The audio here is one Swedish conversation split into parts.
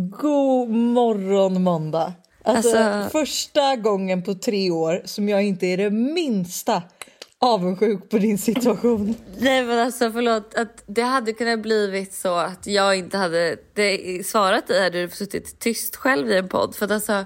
God morgon måndag. Alltså, Alltså- första gången på tre år som jag inte är det minsta avundsjuk på din situation. Nej men alltså förlåt, att det hade kunnat blivit så att jag inte hade det, svarat dig hade du suttit tyst själv i en podd. För att alltså,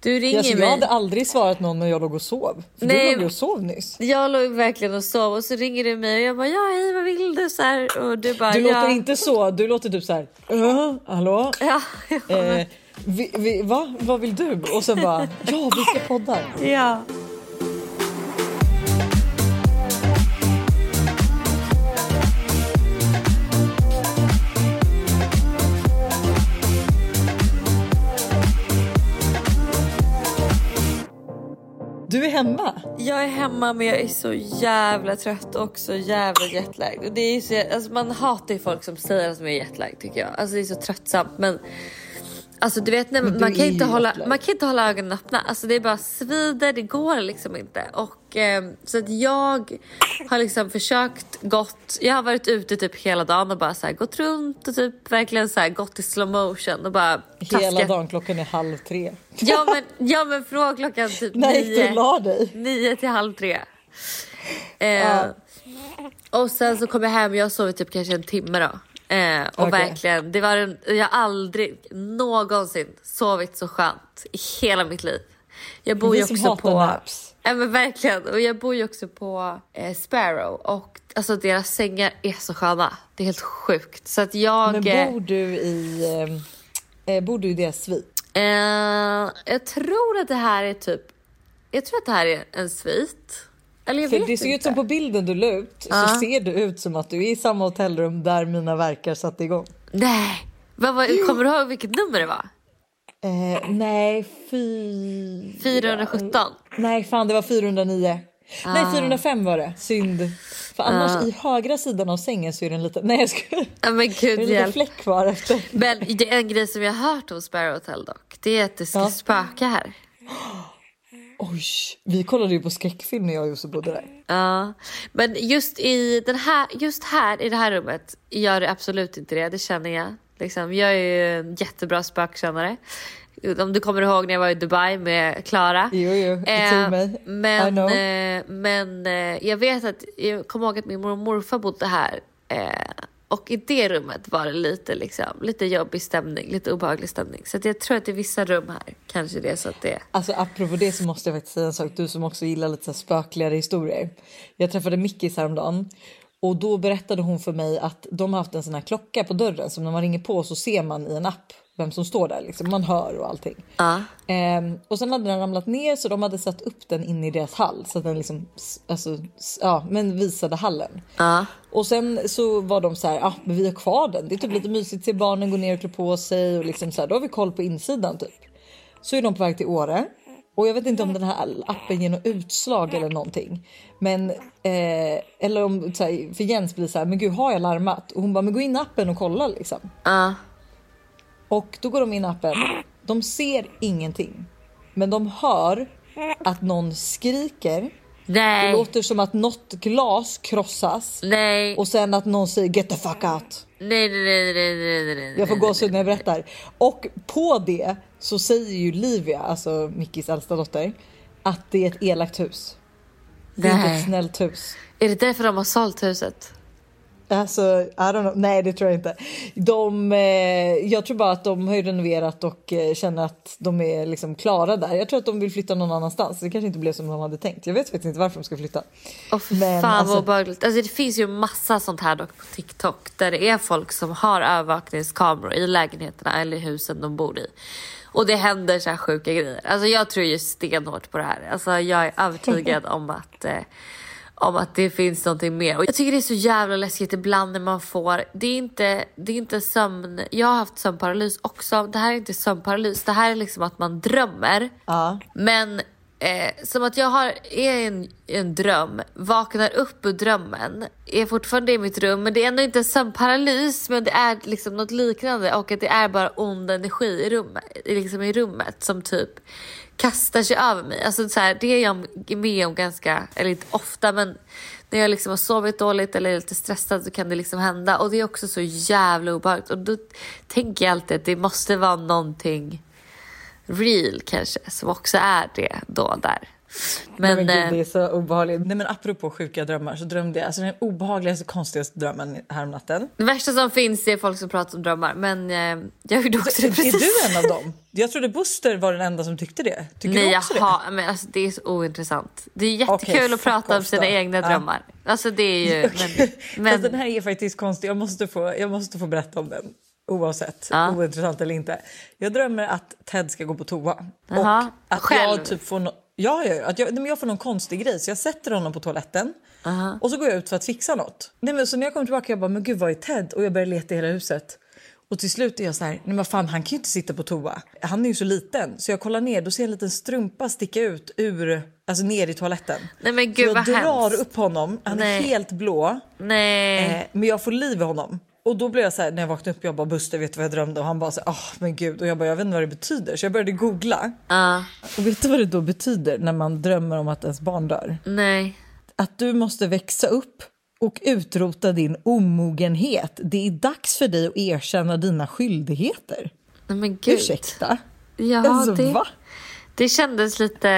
du ringer Alltså, jag hade aldrig svarat någon när jag låg och sov. För Nej. Du låg och sov nyss. Jag låg verkligen och sov och så ringer du mig och jag bara ja hej vad vill du så här och du bara Du ja. låter inte så. Du låter typ så här. "Uh, hallå? Ja, ja, Eh, vi, vi, va? Vad vill du? Och sen bara ja, vi ska podda. ja. Du är hemma. Jag är hemma men jag är så jävla trött och så jävla jetlagd. Och det är så, alltså man hatar ju folk som säger att de är jetlagd tycker jag. Alltså det är så tröttsamt men Alltså du vet, Men du man, kan inte hålla, man kan inte hålla ögonen öppna. Alltså det är bara svider, det går liksom inte. Och eh, så att jag har liksom försökt gått, jag har varit ute typ hela dagen och bara så här, gått runt och typ verkligen så här, gått i slow motion och bara Hela taskat. dagen, klockan är halv tre. Ja men, ja men från klockan typ nio. la dig? Nio till halv tre. Eh, Och sen så kom jag hem, jag sovit typ kanske en timme då. Eh, och Okej. verkligen, det var en, jag har aldrig någonsin sovit så skönt i hela mitt liv. Jag bor ju också på... naps. Ja men verkligen, och jag bor ju också på eh, Sparrow och alltså deras sängar är så sköna. Det är helt sjukt. Så att jag... Men bor du i, eh, eh, bor du i deras svit? Eh, jag tror att det här är typ... Jag tror att det här är en svit. Eller jag För vet det ser inte. ut som på bilden du la ut Ja. så ser det ut som att du är i samma hotellrum där mina verkar satte igång. Nej! Vad var, kommer du ihåg vilket nummer det var? Eh, nej, fy... 417. Nej, fan det var 409. Nej, 405 var det. Synd. För annars i högra sidan av sängen så är det en liten... Nej jag skojar. Ja men Det är gud en liten fläck kvar efter. Men det är en grej som jag har hört om Sparrow Hotel dock. Det är att det ska Ja. spöka här. Oj, vi kollade ju på skräckfilm när jag och Josef bodde där. Ja, men just i den här, just här i det här rummet gör det absolut inte det. Det känner jag. Liksom, jag är ju en jättebra spökkännare. Om du kommer ihåg när jag var i Dubai med Klara. Jo, jo, Eh, mig. Men, eh, men eh, jag vet att, jag kommer ihåg att min mormor och morfar bodde här. Eh, och i det rummet var det lite, liksom, lite jobbig stämning, lite obehaglig stämning. Så att jag tror att i vissa rum här kanske det är så att det är. Alltså apropå det så måste jag faktiskt säga en sak. Du som också gillar lite så här spökligare historier. Jag träffade Mickis häromdagen och då berättade hon för mig att de har haft en sån här klocka på dörren som när man ringer på så ser man i en app vem som står där. Liksom. Man hör och allting. Ja. Ehm, och sen hade den ramlat ner så de hade satt upp den inne i deras hall så att den liksom, alltså, ja, men visade hallen. Ja. Och sen så var de så här, ah, men vi har kvar den. Det är typ lite mysigt att se barnen gå ner och klä på sig och liksom så här, då har vi koll på insidan typ. Så är de på väg till Åre och jag vet inte om den här appen ger något utslag eller någonting. Men eh, eller om så här, för Jens blir så här, men gud har jag larmat? Och hon bara, men gå in i appen och kolla liksom. Ja. Och då går de in i appen. De ser ingenting, men de hör att någon skriker. Det Nej. låter som att något glas krossas Nej. och sen att någon säger get the fuck out. Nej, nej, nej, nej, nej, nej. Jag får gåshud när jag berättar. Och på det så säger ju Livia, alltså Mickis äldsta dotter, att det är ett elakt hus. Det är inte ett snällt hus. Är det därför de har sålt huset? Alltså, I don't know. Nej, det tror jag inte. De, eh, jag tror bara att de har ju renoverat och eh, känner att de är liksom klara där. Jag tror att de vill flytta någon annanstans. Det kanske inte blev som de hade tänkt. Jag vet faktiskt inte varför de ska flytta. För Men, fan alltså- vad obehagligt. Alltså det finns ju massa sånt här dock på TikTok där det är folk som har övervakningskameror i lägenheterna eller husen de bor i. Och det händer så här sjuka grejer. Alltså jag tror ju stenhårt på det här. Alltså jag är övertygad om att eh, om att det finns någonting mer. Och jag tycker det är så jävla läskigt ibland när man får, det är inte, det är inte sömn, jag har haft sömnparalys också. Det här är inte sömnparalys, det här är liksom att man drömmer Ja. men eh, som att jag har är en, en dröm, vaknar upp ur drömmen, är fortfarande i mitt rum men det är ändå inte en sömnparalys men det är liksom något liknande och att det är bara ond energi i rummet, liksom i rummet som typ kastar sig över mig. Alltså så här, det är jag med om ganska, eller inte ofta men när jag liksom har sovit dåligt eller är lite stressad så kan det liksom hända och det är också så jävla obehagligt och då tänker jag alltid att det måste vara någonting real kanske som också är det då där. Men, men gud, eh, det är så obehagligt. Nej, men apropå sjuka drömmar så drömde jag alltså den obehagligaste konstigaste drömmen häromnatten. det värsta som finns är folk som pratar om drömmar men eh, jag gjorde också det precis. Är du en av dem? Jag trodde Buster var den enda som tyckte det. Tycker Nej du också jaha, det? men alltså, det är så ointressant. Det är jättekul Okej, att prata om sina då. egna Ja. drömmar. Alltså det är ju... Okej. Men, men, Fast den här är faktiskt konstig. Jag måste få, jag måste få berätta om den. Oavsett, Ja. ointressant eller inte. Jag drömmer att Ted ska gå på toa. Jaha, Och att själv? jag typ får no- Ja, ja, att jag, men jag får någon konstig grej så jag sätter honom på toaletten och så går jag ut för att fixa något. Nej, men så när jag kommer tillbaka jag bara, men gud vad är Ted? Och jag börjar leta i hela huset. Och till slut är jag så här, nej men fan han kan ju inte sitta på toa. Han är ju så liten. Så jag kollar ner, då ser jag en liten strumpa sticka ut ur, alltså ner i toaletten. nej men Så gud jag vad drar hemskt. upp honom, han Nej. är helt blå. Nej. Eh, men jag får liv i honom. Och då blev jag så här, när jag vaknade upp, jag bara Buster vet du vad jag drömde? Och han bara så här, åh men gud. Och jag bara, jag vet inte vad det betyder. Så jag började googla. Ja, Och vet du vad det då betyder när man drömmer om att ens barn dör? nej. Att du måste växa upp och utrota din omogenhet. Det är dags för dig att erkänna dina skyldigheter. Nej men gud. Ursäkta? Ja, alltså, det, va? det kändes lite...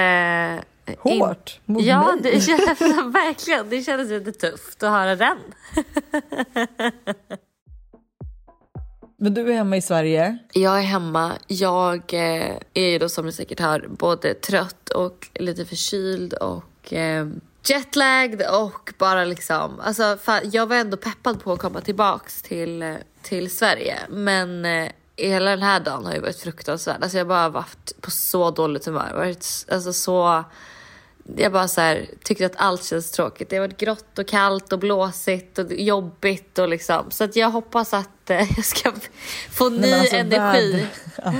eh, Hårt mot Ja, mig. det kändes verkligen. Det kändes lite tufft att höra den. Men du är hemma i Sverige. Jag är hemma. Jag eh, är ju då som ni säkert hör både trött och lite förkyld och eh, jetlagd och bara liksom... Alltså, fan, jag var ändå peppad på att komma tillbaks till, eh, till Sverige men eh, hela den här dagen har ju varit fruktansvärd. Alltså, jag har bara varit på så dåligt humör. Varit, alltså, så... Jag bara så här, tycker att allt känns tråkigt. Det har varit grått och kallt och blåsigt och jobbigt och liksom. Så att jag hoppas att eh, jag ska få ny Nej, alltså, energi. väder- ja.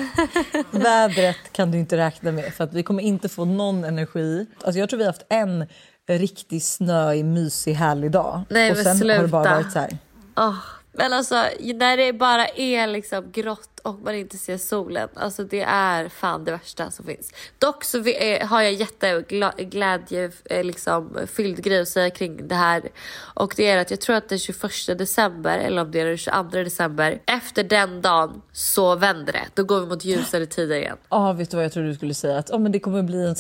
Vädret kan du inte räkna med för att vi kommer inte få någon energi. Alltså jag tror vi har haft en riktigt snöig, mysig, härlig dag. Nej, och sen har det bara sluta. varit så här. Åh, men alltså när det bara är liksom grått och man inte ser solen. Alltså det är fan det värsta som finns. Dock så eh, har jag jätteglädje, eh, liksom fylld grej att säga kring det här. Och det är att jag tror att den 21 december eller om det är den 22 december. Efter den dagen så vänder det. Då går vi mot ljusare tider igen. Ja, vet du vad jag trodde du skulle säga? Att oh, men det kommer bli en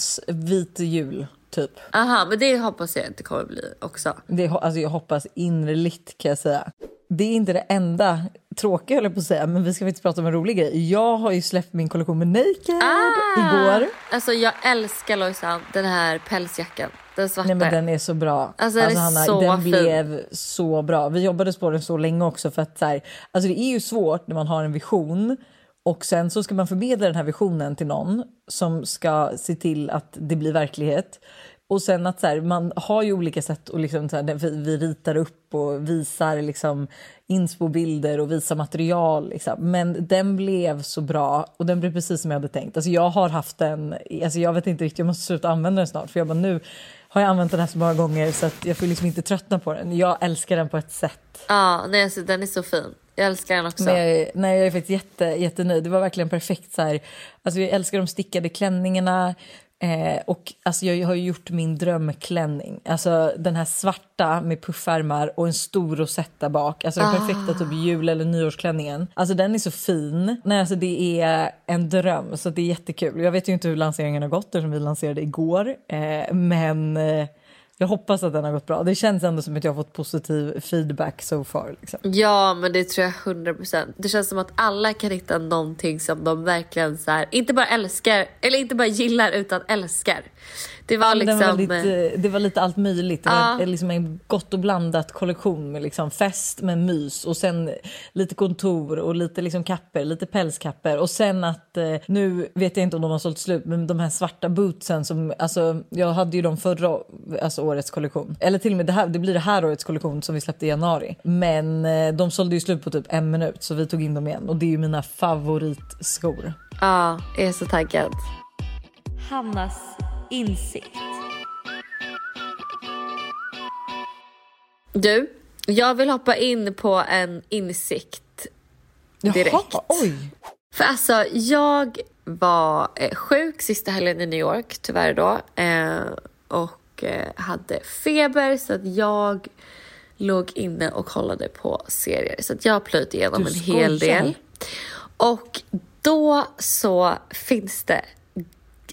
vit jul, typ. Aha, men det hoppas jag det kommer bli också. Det, alltså jag hoppas innerligt kan jag säga. Det är inte det enda tråkiga höll jag på att säga, men vi ska faktiskt prata om en rolig grej. Jag har ju släppt min kollektion med Naked igår. Alltså jag älskar Lojsan, den här pälsjackan. Den svarta. Nej men den är så bra. Alltså, den är så den fin. blev så bra. Vi jobbade på den så länge också för att så här, alltså det är ju svårt när man har en vision och sen så ska man förmedla den här visionen till någon som ska se till att det blir verklighet. Och sen att så här, man har ju olika sätt och liksom, så här, vi, vi ritar upp och visar liksom inspobilder och visar material. Liksom. Men den blev så bra och den blev precis som jag hade tänkt. Alltså jag har haft den, alltså jag vet inte riktigt, jag måste sluta använda den snart för jag bara nu har jag använt den här så många gånger så att jag får liksom inte tröttna på den. Jag älskar den på ett sätt. Ja, nej, alltså, den är så fin. Jag älskar den också. Jag, nej, jag är faktiskt jätte, jättenöjd. Det var verkligen perfekt. Så här. Alltså, jag älskar de stickade klänningarna. Eh, och alltså, jag har ju gjort min drömklänning. Alltså, den här svarta med puffärmar och en stor rosett där bak. Alltså, den perfekta typ jul eller nyårsklänningen. Alltså, den är så fin. Nej, alltså, det är en dröm, så det är jättekul. Jag vet ju inte hur lanseringen har gått eftersom vi lanserade igår. Eh, men eh, jag hoppas att den har gått bra. Det känns ändå som att jag har fått positiv feedback so far. Liksom. Ja, men det tror jag 100%. Det känns som att alla kan hitta någonting som de verkligen så här, inte bara älskar, eller inte bara gillar utan älskar. Det var liksom... var lite, eh, det var lite allt möjligt. Det Ja. var liksom en gott och blandat kollektion med liksom fest med mys och sen lite kontor och lite liksom kapper, lite pälskapper och sen att eh, nu vet jag inte om de har sålt slut men de här svarta bootsen som alltså jag hade ju dem förra alltså årets kollektion eller till och med det här. Det blir det här årets kollektion som vi släppte i januari, men eh, de sålde ju slut på typ en minut så vi tog in dem igen och det är ju mina favoritskor. Ja, jag är så taggad. Hannas insikt. Du, jag vill hoppa in på en insikt direkt. Jaha, oj. För alltså, jag var eh, sjuk sista helgen i New York, tyvärr då. Eh, och eh, hade feber så att jag låg inne och kollade på serier. Så att jag har plöjt igenom en hel del. Och då så finns det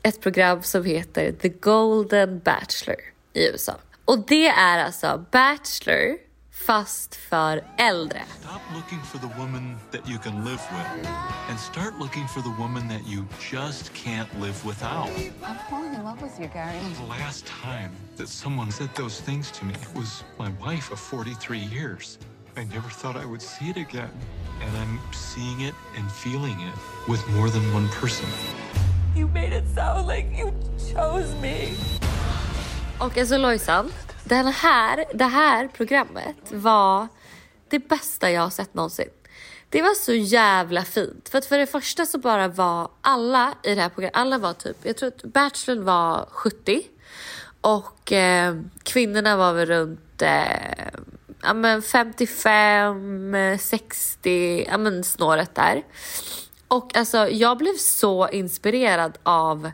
ett program som heter The Golden Bachelor i USA. Och det är alltså Bachelor fast för äldre. Stop looking for the woman that you can live with and start looking for the woman that you just can't live without. I'm falling in love with you, Gary. The last time that someone said those things to me was my wife of 43 years. I never thought I would see it again. And I'm seeing it and feeling it with more than one person. You made it sound like you chose me. Och alltså Lojsan, den här, det här programmet var det bästa jag har sett någonsin. Det var så jävla fint. För att för det första så bara var alla i det här programmet, alla var typ, jag tror att Bachelorn var 70 och eh, kvinnorna var väl runt eh, ja, men 55, 60, ja men snåret där. Och alltså jag blev så inspirerad av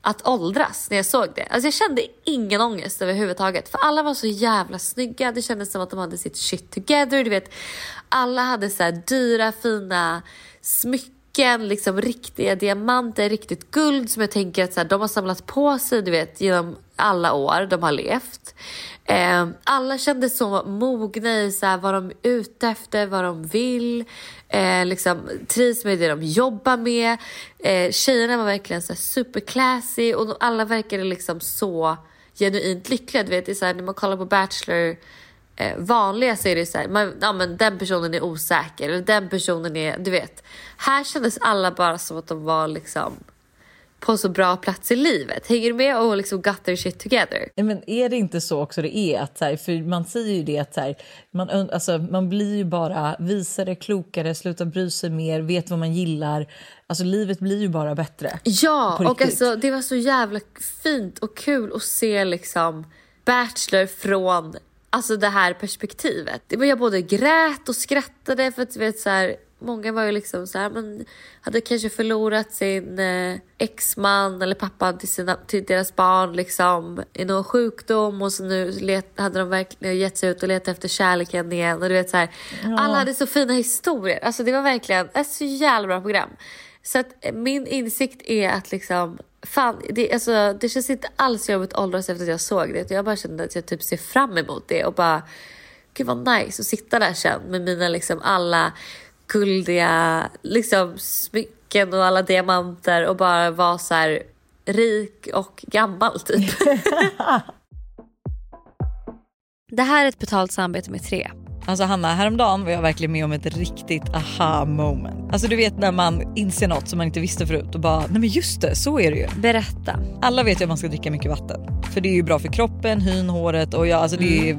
att åldras när jag såg det. Alltså jag kände ingen ångest överhuvudtaget för alla var så jävla snygga. Det kändes som att de hade sitt shit together. Du vet, alla hade så här dyra fina smycken, liksom riktiga diamanter, riktigt guld som jag tänker att så här, de har samlat på sig du vet genom alla år de har levt. Eh, alla kände så mogna i så här, vad de är ute efter, vad de vill, eh, liksom, trivs med det de jobbar med. Eh, tjejerna var verkligen så här, superclassy och alla verkade liksom så genuint lyckliga. Du vet, det är så här, när man kollar på Bachelor eh, vanliga så är det så här, man, ja, men den personen är osäker eller den personen är, du vet. Här kändes alla bara som att de var liksom på så bra plats i livet. Hänger du med? Och liksom got their shit together. Men är det inte så också det är? Att, så här, för man säger ju det att så här, man, alltså, man blir ju bara visare, klokare, slutar bry sig mer, vet vad man gillar. Alltså livet blir ju bara bättre. Ja, och alltså, det var så jävla fint och kul att se liksom Bachelor från alltså, det här perspektivet. Det var jag både grät och skrattade för att du vet så här, många var ju liksom så här, men hade kanske förlorat sin eh, exman eller pappan till, sina, till deras barn liksom i någon sjukdom och så nu let, hade de verkligen gett sig ut och letat efter kärleken igen och du vet så här, alla hade så fina historier. Alltså det var verkligen ett så jävla bra program. Så att min insikt är att liksom, fan, det, alltså, det känns inte alls jobbigt att åldras efter att jag såg det. Jag bara kände att jag typ ser fram emot det och bara, gud vad nice att sitta där sen med mina liksom alla guldiga liksom smycken och alla diamanter och bara vara så här rik och gammal typ. det här är ett betalt samarbete med Tre. Alltså Hanna, häromdagen var jag verkligen med om ett riktigt aha moment. Alltså du vet när man inser något som man inte visste förut och bara, nej men just det, så är det ju. Berätta. Alla vet ju att man ska dricka mycket vatten. För det är ju bra för kroppen, hyn, håret och ja, alltså det, är,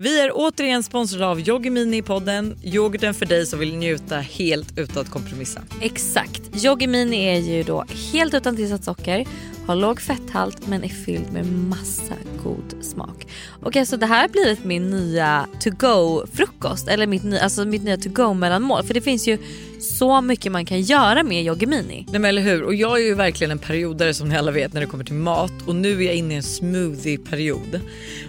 Vi är återigen sponsrade av Yoggi i podden, yoghurten för dig som vill njuta helt utan att kompromissa. Exakt. Yoggi Mini är ju då helt utan tillsatt socker, har låg fetthalt men är fylld med massa god smak. Och alltså det här har blivit min nya to go frukost eller mitt, nya, alltså mitt nya to go mellanmål för det finns ju så mycket man kan göra med Yoggi Mini. Nej men eller hur och jag är ju verkligen en periodare som ni alla vet när det kommer till mat och nu är jag inne i en smoothie period.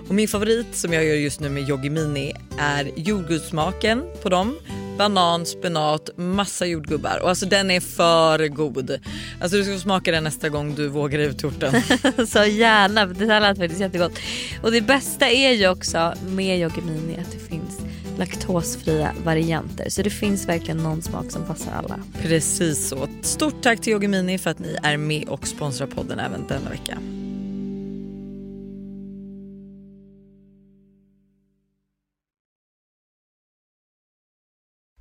Och min favorit som jag gör just nu med Yoggi Mini är jordgubbssmaken på dem banan, spenat, massa jordgubbar och alltså den är för god. Alltså du ska få smaka den nästa gång du vågar ut torten. så gärna, det här lät faktiskt jättegott. Och det bästa är ju också med Yoggi Mini att det finns laktosfria varianter. Så det finns verkligen någon smak som passar alla. Precis så. Stort tack till Yoggi Mini för att ni är med och sponsrar podden även denna vecka.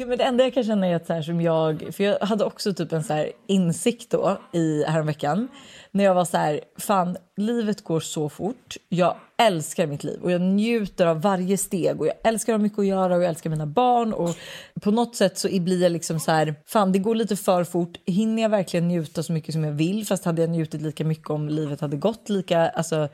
Jo, men det enda jag kan känna är att så här som jag, för jag hade också typ en så här insikt då i häromveckan när jag var så här, fan livet går så fort. Jag älskar mitt liv och jag njuter av varje steg och jag älskar att ha mycket att göra och jag älskar mina barn och på något sätt så blir jag liksom så här, fan det går lite för fort. Hinner jag verkligen njuta så mycket som jag vill? Fast hade jag njutit lika mycket om livet hade gått lika, alltså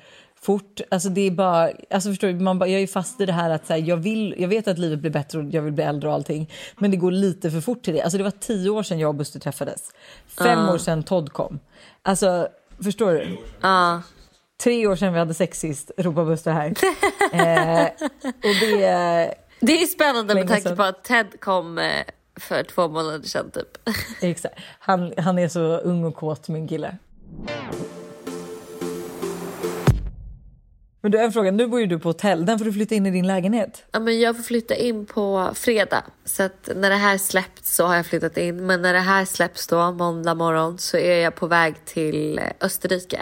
fort. Alltså det är bara, alltså förstår du, man bara, jag är fast i det här att så här, jag, vill, jag vet att livet blir bättre och jag vill bli äldre och allting. Men det går lite för fort till det. Alltså det var tio år sedan jag och Buster träffades. Fem uh. år sedan Todd kom. Alltså Förstår du? Ja. Tre år sedan vi hade sex sist, ropar Buster här. eh, och det, det är spännande med tanke på att Ted kom eh, för två månader sedan typ. Exakt. Han, han är så ung och kåt min kille. Men du, en fråga. Nu bor ju du på hotell. När får du flytta in i din lägenhet? Ja, men jag får flytta in på fredag. Så att när det här släpps så har jag flyttat in. Men när det här släpps då, måndag morgon, så är jag på väg till Österrike.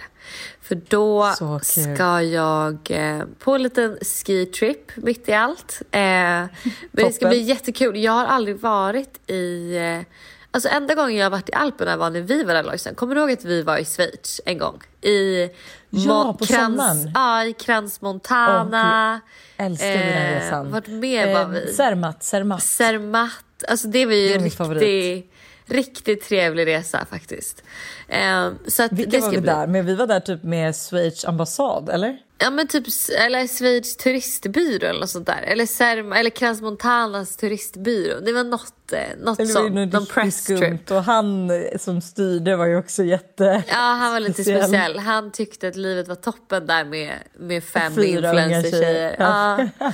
För då ska jag eh, på en liten skitrip mitt i allt. Eh, men det ska bli jättekul. Jag har aldrig varit i eh, Alltså enda gången jag har varit i Alperna var när vi var där Lojsan. Kommer du ihåg att vi var i Schweiz en gång? I Ja, på Krans, sommaren. Ja, i Crans Montana. Oh, älskade eh, den resan. Vart mer eh, var vi? Zermatt. Zermatt. Zermatt. Alltså det var ju det riktigt, riktigt trevlig resa faktiskt. Eh, så att Vilka det var vi bli... där med? Vi var där typ med Schweiz ambassad, eller? Ja men typ eller Schweiz turistbyrå eller något sånt där. Eller, Serma, eller Crans Montanas turistbyrå. Det var något, eh, något sånt. Någon presstrip. Och han som styrde var ju också jätte... Ja han var lite speciell. speciell. Han tyckte att livet var toppen där med, med fem influencer-tjejer. Ja.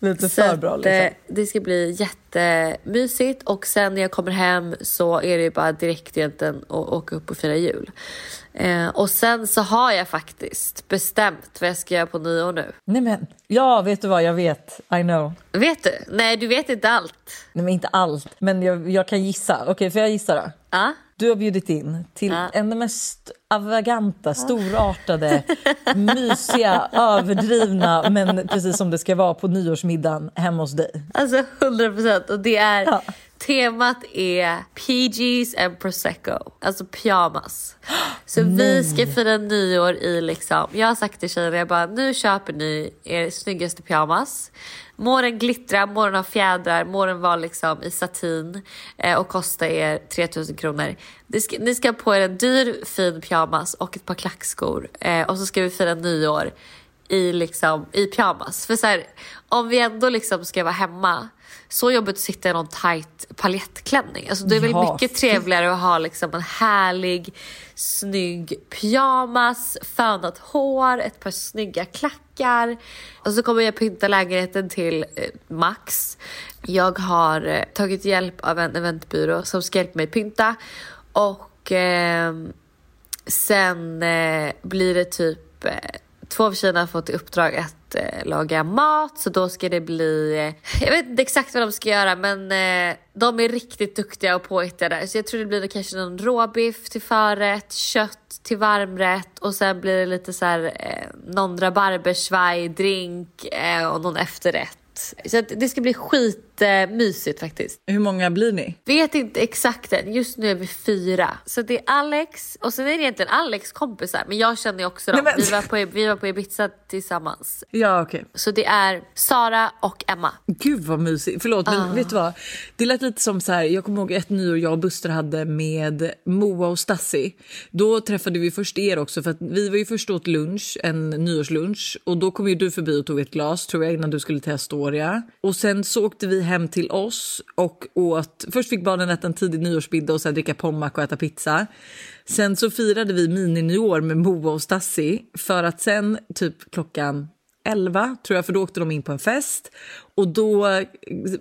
Lite för bra liksom. Det, ska bli jättemysigt och sen när jag kommer hem så är det bara direkt egentligen att åka upp och fira jul. Eh, och sen så har jag faktiskt bestämt vad jag ska göra på nyår nu. Nej men, ja vet du vad, jag vet. I know. Vet du? Nej du vet inte allt. Nej men inte allt, men jag, jag kan gissa. Okej, okay, får jag gissa då? Ja. Du har bjudit in till ja. en av de mest avaganta, storartade, mysiga, överdrivna men precis som det ska vara på nyårsmiddagen hemma hos dig. Alltså 100 procent och det är ja. Temat är PGs and prosecco, alltså pyjamas. Så Nej. vi ska fira nyår i liksom, jag har sagt till tjejerna, jag bara nu köper ni er snyggaste pyjamas. Må den glittra, må den ha fjädrar, må den vara liksom i satin eh, och kosta er 3000 kronor. Ni ska, ni ska på er en dyr fin pyjamas och ett par klackskor eh, och så ska vi fira nyår i, liksom, i pyjamas. För så här, om vi ändå liksom ska vara hemma så jobbigt att sitta i någon tight paljettklänning. Alltså det är väl ja, mycket trevligare att ha liksom en härlig, snygg pyjamas, fönat hår, ett par snygga klackar. Och så kommer jag pynta lägenheten till eh, max. Jag har eh, tagit hjälp av en eventbyrå som ska hjälpa mig pynta. Och eh, sen eh, blir det typ eh, två av tjejerna har fått i uppdrag att eh, laga mat så då ska det bli, eh, jag vet inte exakt vad de ska göra men eh, de är riktigt duktiga och påhittade så jag tror det blir kanske någon råbiff till förrätt, kött till varmrätt och sen blir det lite så här eh, någon rabarbersvaj, drink eh, och någon efterrätt. Så att det ska bli skitmysigt faktiskt. Hur många blir ni? Vet inte exakt än. Just nu är vi fyra. Så det är Alex och sen är det egentligen Alex kompisar. Men jag känner ju också dem. Nej, men- Vi, var på, vi var på Ibiza tillsammans. Ja okej. Så det är Sara och Emma. Gud vad mysigt. Förlåt men vet du vad? Det lät lite som så här. Jag kommer ihåg ett nyår jag och Buster hade med Moa och Stassi. Då träffade vi först er också för att vi var ju först åt lunch, en nyårslunch och då kom ju du förbi och tog ett glas tror jag innan du skulle till Astoria. Och sen så åkte vi hem till oss och åt. Först fick barnen äta en tidig nyårsmiddag och sen dricka pommac och äta pizza. Sen så firade vi mini-nyår med Moa och Stassi för att sen typ klockan 11 tror jag, för då åkte de in på en fest. Och då,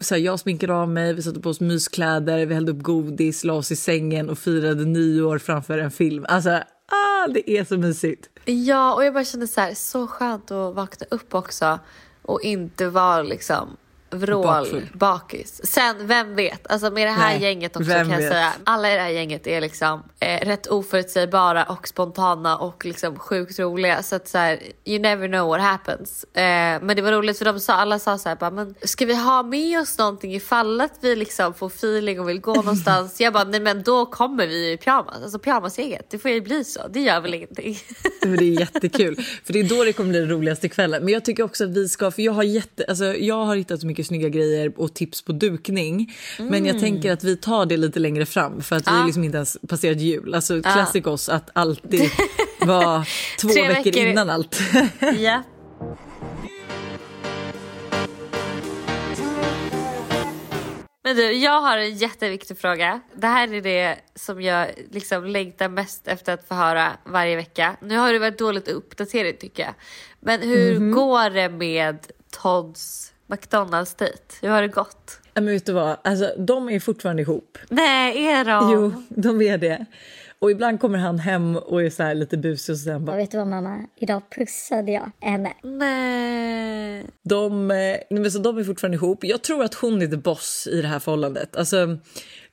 så här, jag sminkade av mig, vi satte på oss myskläder, vi hällde upp godis, la oss i sängen och firade nyår framför en film. Alltså, ah, det är så mysigt. Ja, och jag bara kände så här, så skönt att vakna upp också och inte vara liksom vrål Bakfull. bakis. Sen, vem vet? Alltså med det här Nej, gänget också kan jag vet? säga. Alla i det här gänget är liksom eh, rätt oförutsägbara och spontana och liksom sjukt roliga. Så att så här, you never know what happens. Eh, men det var roligt för de sa, alla sa så här, bara, men ska vi ha med oss någonting ifall att vi liksom får feeling och vill gå någonstans? jag bara, nej men då kommer vi i pyjamas. Alltså pyjamasgänget, det får ju bli så. Det gör väl ingenting. Det är jättekul, för det är då det kommer bli den roligaste kvällen. Men jag tycker också att vi ska, för jag har, jätte, alltså, jag har hittat så mycket snygga grejer och tips på dukning. Men jag tänker att vi tar det lite längre fram för att vi Ja. har liksom inte ens passerat jul. Alltså classic oss att alltid vara två veckor, veckor. innan allt. ja. Men du, jag har en jätteviktig fråga. Det här är det som jag liksom längtar mest efter att få höra varje vecka. Nu har det varit dåligt uppdatering tycker jag. Men hur Mhm. går det med Todds McDonalds-dejt? Hur har det gått? Men vet du vad, alltså, de är fortfarande ihop. Nej, är de? Jo, de är det. Och ibland kommer han hem och är så här lite busig och sen bara... vet du vad mamma? Idag pussade jag henne. Nej. De, eh, nej, men så de är fortfarande ihop. Jag tror att hon är the boss i det här förhållandet. Alltså,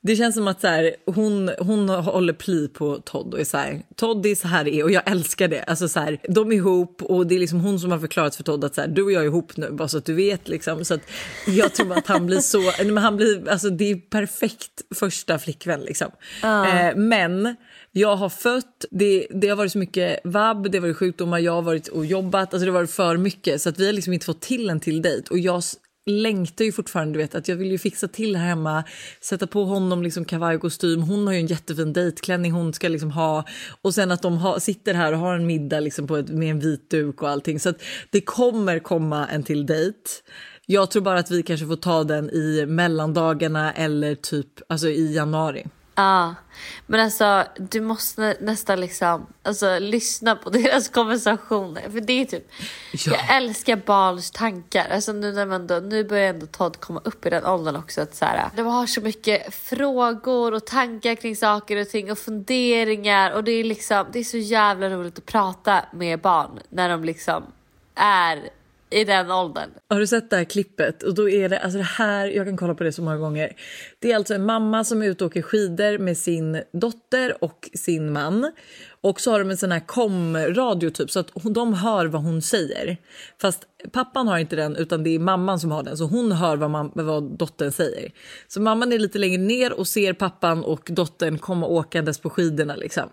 det känns som att så här, hon, hon håller pli på Todd och är så här, Todd är så här det är och jag älskar det. Alltså, så här, de är ihop och det är liksom hon som har förklarat för Todd att så här, du och jag är ihop nu bara så att du vet. Liksom. Så att jag tror att han blir så, men han blir, alltså, det är perfekt första flickvän liksom. Eh, men jag har fött, det, det har varit så mycket vabb, det har varit sjukdomar, jag har varit och jobbat, alltså det har varit för mycket så att vi har liksom inte fått till en till dejt och jag längtar ju fortfarande, du vet att jag vill ju fixa till här hemma, sätta på honom liksom kavaj och kostym, hon har ju en jättefin dejtklänning hon ska liksom ha och sen att de ha, sitter här och har en middag liksom på ett, med en vit duk och allting så att det kommer komma en till dejt. Jag tror bara att vi kanske får ta den i mellandagarna eller typ alltså i januari. Ja, men alltså du måste nästan liksom alltså, lyssna på deras konversationer. För det är typ, Ja. jag älskar barns tankar. Alltså nu när man då, nu börjar ändå Todd komma upp i den åldern också. Att så här, de har så mycket frågor och tankar kring saker och ting och funderingar. Och det är liksom, det är så jävla roligt att prata med barn när de liksom är i den åldern. Har du sett det här klippet? Och då är det, alltså det här, jag kan kolla på det så många gånger. Det är alltså en mamma som är ute och åker skidor med sin dotter och sin man. Och så har de en sån här komradio typ så att de hör vad hon säger. Fast pappan har inte den utan det är mamman som har den så hon hör vad, man, vad dottern säger. Så mamman är lite längre ner och ser pappan och dottern komma åkandes på skidorna liksom.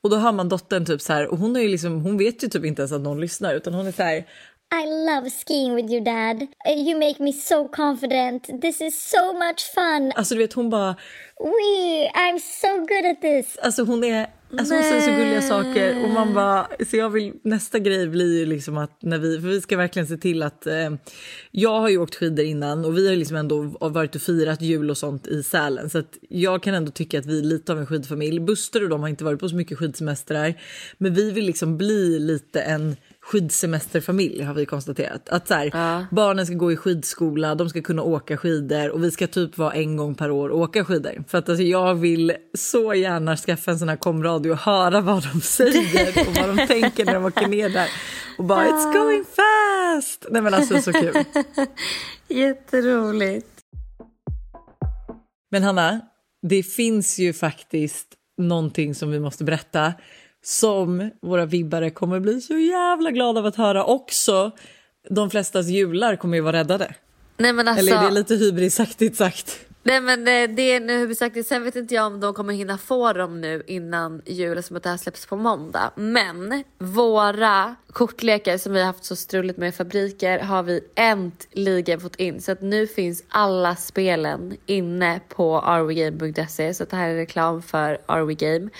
Och då hör man dottern typ så här och hon är ju liksom, hon vet ju typ inte ens att någon lyssnar utan hon är så här i love skiing with you dad. You make me so confident. This is so much fun. Alltså du vet hon bara We, I'm so good at this. Alltså hon är alltså hon säger så gulliga saker och man bara så jag vill nästa grej blir ju liksom att när vi för vi ska verkligen se till att eh, jag har ju åkt skidor innan och vi har liksom ändå varit och firat jul och sånt i Sälen så att jag kan ändå tycka att vi är lite av en skidfamilj. Buster och de har inte varit på så mycket skidsemestrar men vi vill liksom bli lite en skidsemesterfamilj har vi konstaterat. Att så här, barnen ska gå i skidskola, de ska kunna åka skidor och vi ska typ vara en gång per år och åka skidor. För att alltså, jag vill så gärna skaffa en sån här komradio och höra vad de säger och vad de tänker när de åker ner där. Och bara it's going fast! Nej men alltså så kul. Jätteroligt. Men Hanna, det finns ju faktiskt någonting som vi måste berätta som våra vibbare kommer bli så jävla glada av att höra också. De flestas jular kommer ju vara räddade. Nej men alltså. Eller är det lite hybrisaktigt sagt? Nej men eh, det är nu sagt, sen vet inte jag om de kommer hinna få dem nu innan jul som att det här släpps på måndag. Men våra kortlekar som vi har haft så struligt med i fabriker har vi äntligen fått in så att nu finns alla spelen inne på rwgame.se så det här är reklam för rwgame.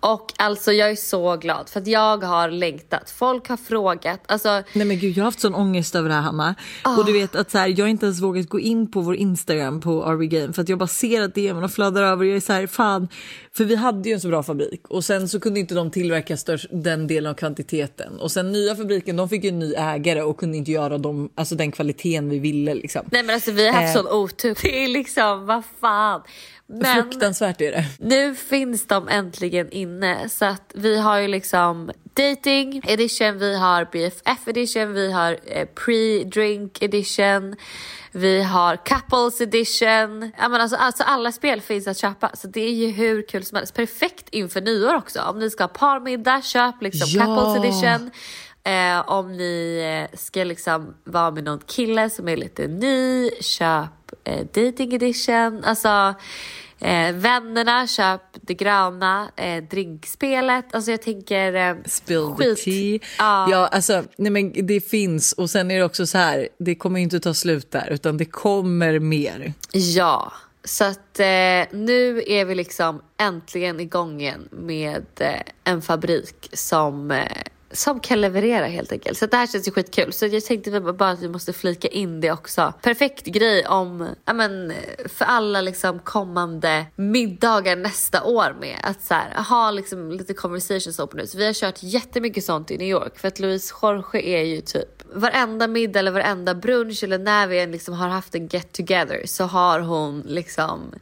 Och alltså jag är så glad för att jag har längtat. Folk har frågat, alltså. Nej men gud jag har haft sån ångest över det här Hanna. Ah. Och du vet att så här, jag inte ens vågat gå in på vår Instagram på rwgame för att jag bara ser att DMarna flödar över jag är så här fan. För vi hade ju en så bra fabrik och sen så kunde inte de tillverka störst, den delen av kvantiteten och sen nya fabriken de fick ju en ny ägare och kunde inte göra dem, alltså den kvaliteten vi ville liksom. Nej men alltså vi har haft Eh. sån otur. Det är liksom, vad fan. Men Fruktansvärt är det. nu finns de äntligen inne så att vi har ju liksom dating edition, vi har BFF edition, vi har eh, pre-drink edition, vi har couples edition. Ja, men alltså, alltså alla spel finns att köpa så det är ju hur kul som helst. Perfekt inför nyår också. Om ni ska ha parmiddag, köp liksom Ja. couples edition. Eh, om ni eh, ska liksom vara med någon kille som är lite ny, köp eh, dating edition. Alltså eh, vännerna, köp det gröna eh, drinkspelet. Alltså jag tänker eh, Spill skit. the tea. Ja. Ja, alltså, nej men det finns och sen är det också så här. Det kommer inte ta slut där utan det kommer mer. Ja, så att eh, nu är vi liksom äntligen igång igen med eh, en fabrik som eh, som kan leverera helt enkelt. Så det här känns ju skitkul. Så jag tänkte bara att vi måste flika in det också. Perfekt grej om, ja men för alla liksom kommande middagar nästa år med att så här, ha liksom lite conversations open ut. Så vi har kört jättemycket sånt i New York för att Louise Jorge är ju typ varenda middag eller varenda brunch eller när vi än liksom har haft en get together så har hon liksom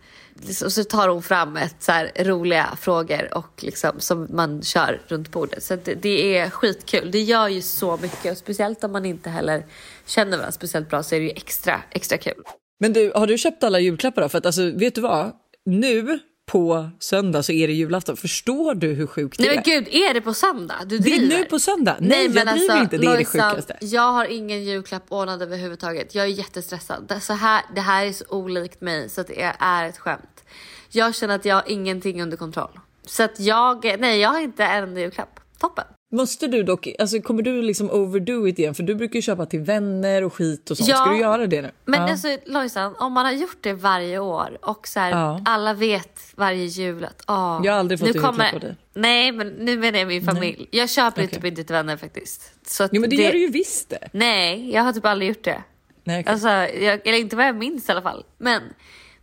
Liksom, och så tar hon fram ett så här roliga frågor och liksom som man kör runt bordet. Så det, det är skitkul. Det gör ju så mycket och speciellt om man inte heller känner varandra speciellt bra så är det ju extra, extra kul. Men du, har du köpt alla julklappar då? För att alltså, vet du vad? Nu på söndag så är det julafton. Förstår du hur sjukt det Nej är? men gud, är det på söndag? Du Det är driver? nu på söndag. Nej, jag driver inte. Det är det sjukaste. Jag har ingen julklapp ordnad överhuvudtaget. Jag är jättestressad. Det, så här, det här är så olikt mig så att det är, är ett skämt. Jag känner att jag har ingenting under kontroll. Så att jag, nej jag har inte en enda julklapp. Toppen. Måste du dock, alltså kommer du liksom overdo it igen? För du brukar ju köpa till vänner och skit och sånt. Ja, Ska du göra det nu? Men ja. alltså Lojsan, om man har gjort det varje år och så här, Ja. alla vet varje jul att åh, Jag har aldrig fått nu julklapp av dig. Nej men nu menar jag min familj. Jag köper inte Okej. typ inte till vänner faktiskt. Så Jo men det, gör du ju visst det. Nej, jag har typ aldrig gjort det. Nej, okej. Alltså, jag, eller inte vad jag minns i alla fall. Men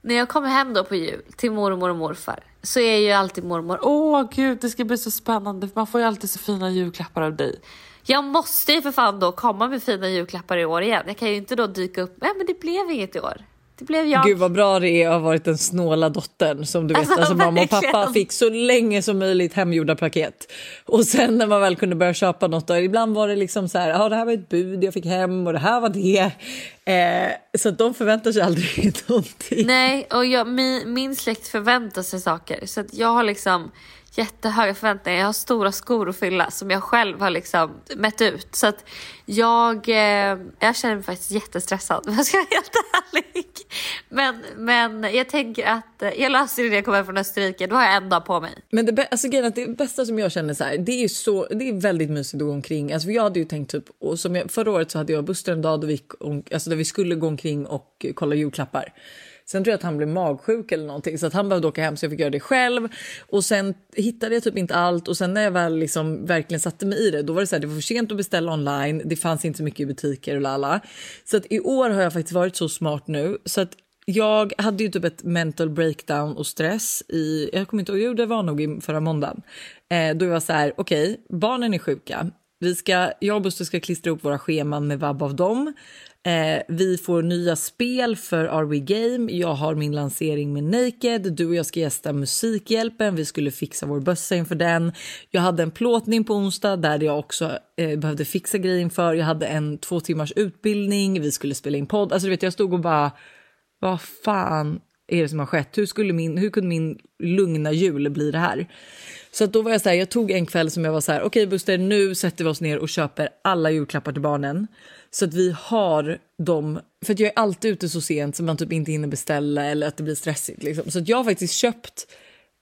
när jag kommer hem då på jul till mormor och morfar så är ju alltid mormor åh gud det ska bli så spännande för man får ju alltid så fina julklappar av dig. Jag måste ju för fan då komma med fina julklappar i år igen. Jag kan ju inte då dyka upp, nej men det blev inget i år. Det blev jag. Gud vad bra det är att ha varit den snåla dottern som du vet, Alltså, alltså, mamma och pappa fick så länge som möjligt hemgjorda paket. Och sen när man väl kunde börja köpa något, då, ibland var det liksom så här, ja det här var ett bud jag fick hem och det här var det. Eh, så de förväntar sig aldrig någonting. Nej, och jag, min, min släkt förväntar sig saker. Så att jag har liksom jättehöga förväntningar. Jag har stora skor att fylla som jag själv har liksom mätt ut. Så att jag, eh, jag känner mig faktiskt jättestressad om jag ska vara helt ärlig. Men, men jag tänker att eh, jag löser det när jag kommer från Österrike. Då har jag en dag på mig. Men det, alltså, grejen att det bästa som jag känner så här, det är så, det är väldigt mysigt att gå omkring. Alltså, jag hade ju tänkt typ, och som jag, förra året så hade jag Buster en dag då vi, om, alltså, där vi skulle gå omkring och kolla julklappar. Sen tror jag att han blev magsjuk eller någonting så att han behövde åka hem så jag fick göra det själv. Och sen hittade jag typ inte allt och sen när jag väl liksom verkligen satte mig i det då var det så här, det var för sent att beställa online. Det fanns inte så mycket i butiker och lala. Så att i år har jag faktiskt varit så smart nu så att jag hade ju typ ett mental breakdown och stress i, jag kommer inte ihåg, jo det var nog i förra måndagen. Eh, då jag var så här, okej, okay, barnen är sjuka. Vi ska, jag och Buster ska klistra upp våra scheman med vab av dem. Eh, vi får nya spel för Are We Game. Jag har min lansering med Naked. Du och jag ska gästa Musikhjälpen. Vi skulle fixa vår bössa inför den. Jag hade en plåtning på onsdag där jag också eh, behövde fixa grejer inför. Jag hade en två timmars utbildning. Vi skulle spela in podd. Alltså du vet, jag stod och bara, vad fan är det som har skett? Hur, skulle min, hur kunde min lugna jul bli det här? Så att då var jag så här, jag tog en kväll som jag var så här, okej okay, Buster, nu sätter vi oss ner och köper alla julklappar till barnen. Så att vi har dem, för att jag är alltid ute så sent så man typ inte hinner beställa eller att det blir stressigt. Liksom. Så att jag har faktiskt köpt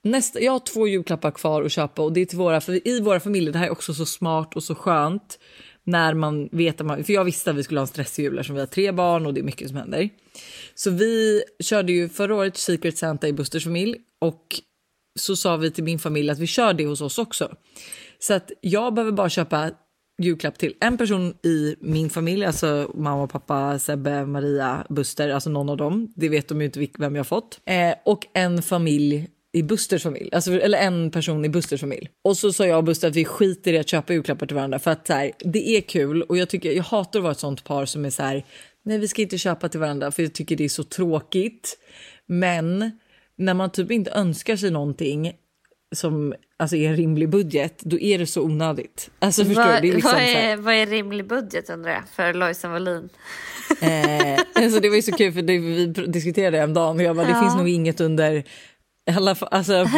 nästa, jag har två julklappar kvar att köpa och det är till våra, för i våra familjer, det här är också så smart och så skönt när man vet att man, för jag visste att vi skulle ha en stressig jul eftersom vi har tre barn och det är mycket som händer. Så vi körde ju förra året Secret Santa i Busters familj och så sa vi till min familj att vi kör det hos oss också. Så att jag behöver bara köpa julklapp till en person i min familj, alltså mamma, pappa, Sebbe, Maria, Buster, alltså någon av dem. Det vet de ju inte vem jag har fått. Eh, och en familj i Busters familj, alltså, eller en person i Busters familj. Och så sa jag och Buster att vi skiter i att köpa julklappar till varandra för att här, det är kul och jag tycker jag hatar att vara ett sånt par som är så här. Nej, vi ska inte köpa till varandra för jag tycker det är så tråkigt. Men när man typ inte önskar sig någonting som alltså, är en rimlig budget, då är det så onödigt. Alltså förstår vad, du? Det är liksom vad, är, vad är rimlig budget undrar jag för Lojsan Wallin? eh, alltså, det var ju så kul för det, vi diskuterade en dag och jag bara, ja. det finns nog inget under alla alltså,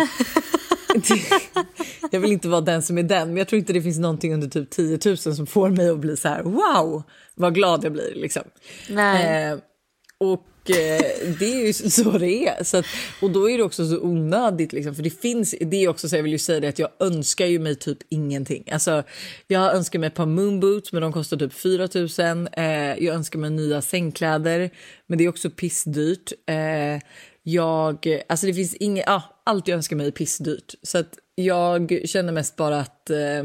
jag vill inte vara den som är den, men jag tror inte det finns någonting under typ 10 000 som får mig att bli så här wow, vad glad jag blir liksom. Nej. Eh, och eh, det är ju så det är. Så att, och då är det också så onödigt, liksom, för det finns, det är också så jag vill ju säga det att jag önskar ju mig typ ingenting. Alltså, jag önskar mig ett par moonboots men de kostar typ 4 000. Eh, jag önskar mig nya sängkläder men det är också pissdyrt. Eh, jag, alltså det finns inget, ja, allt jag önskar mig är pissdyrt. Så att jag känner mest bara att eh,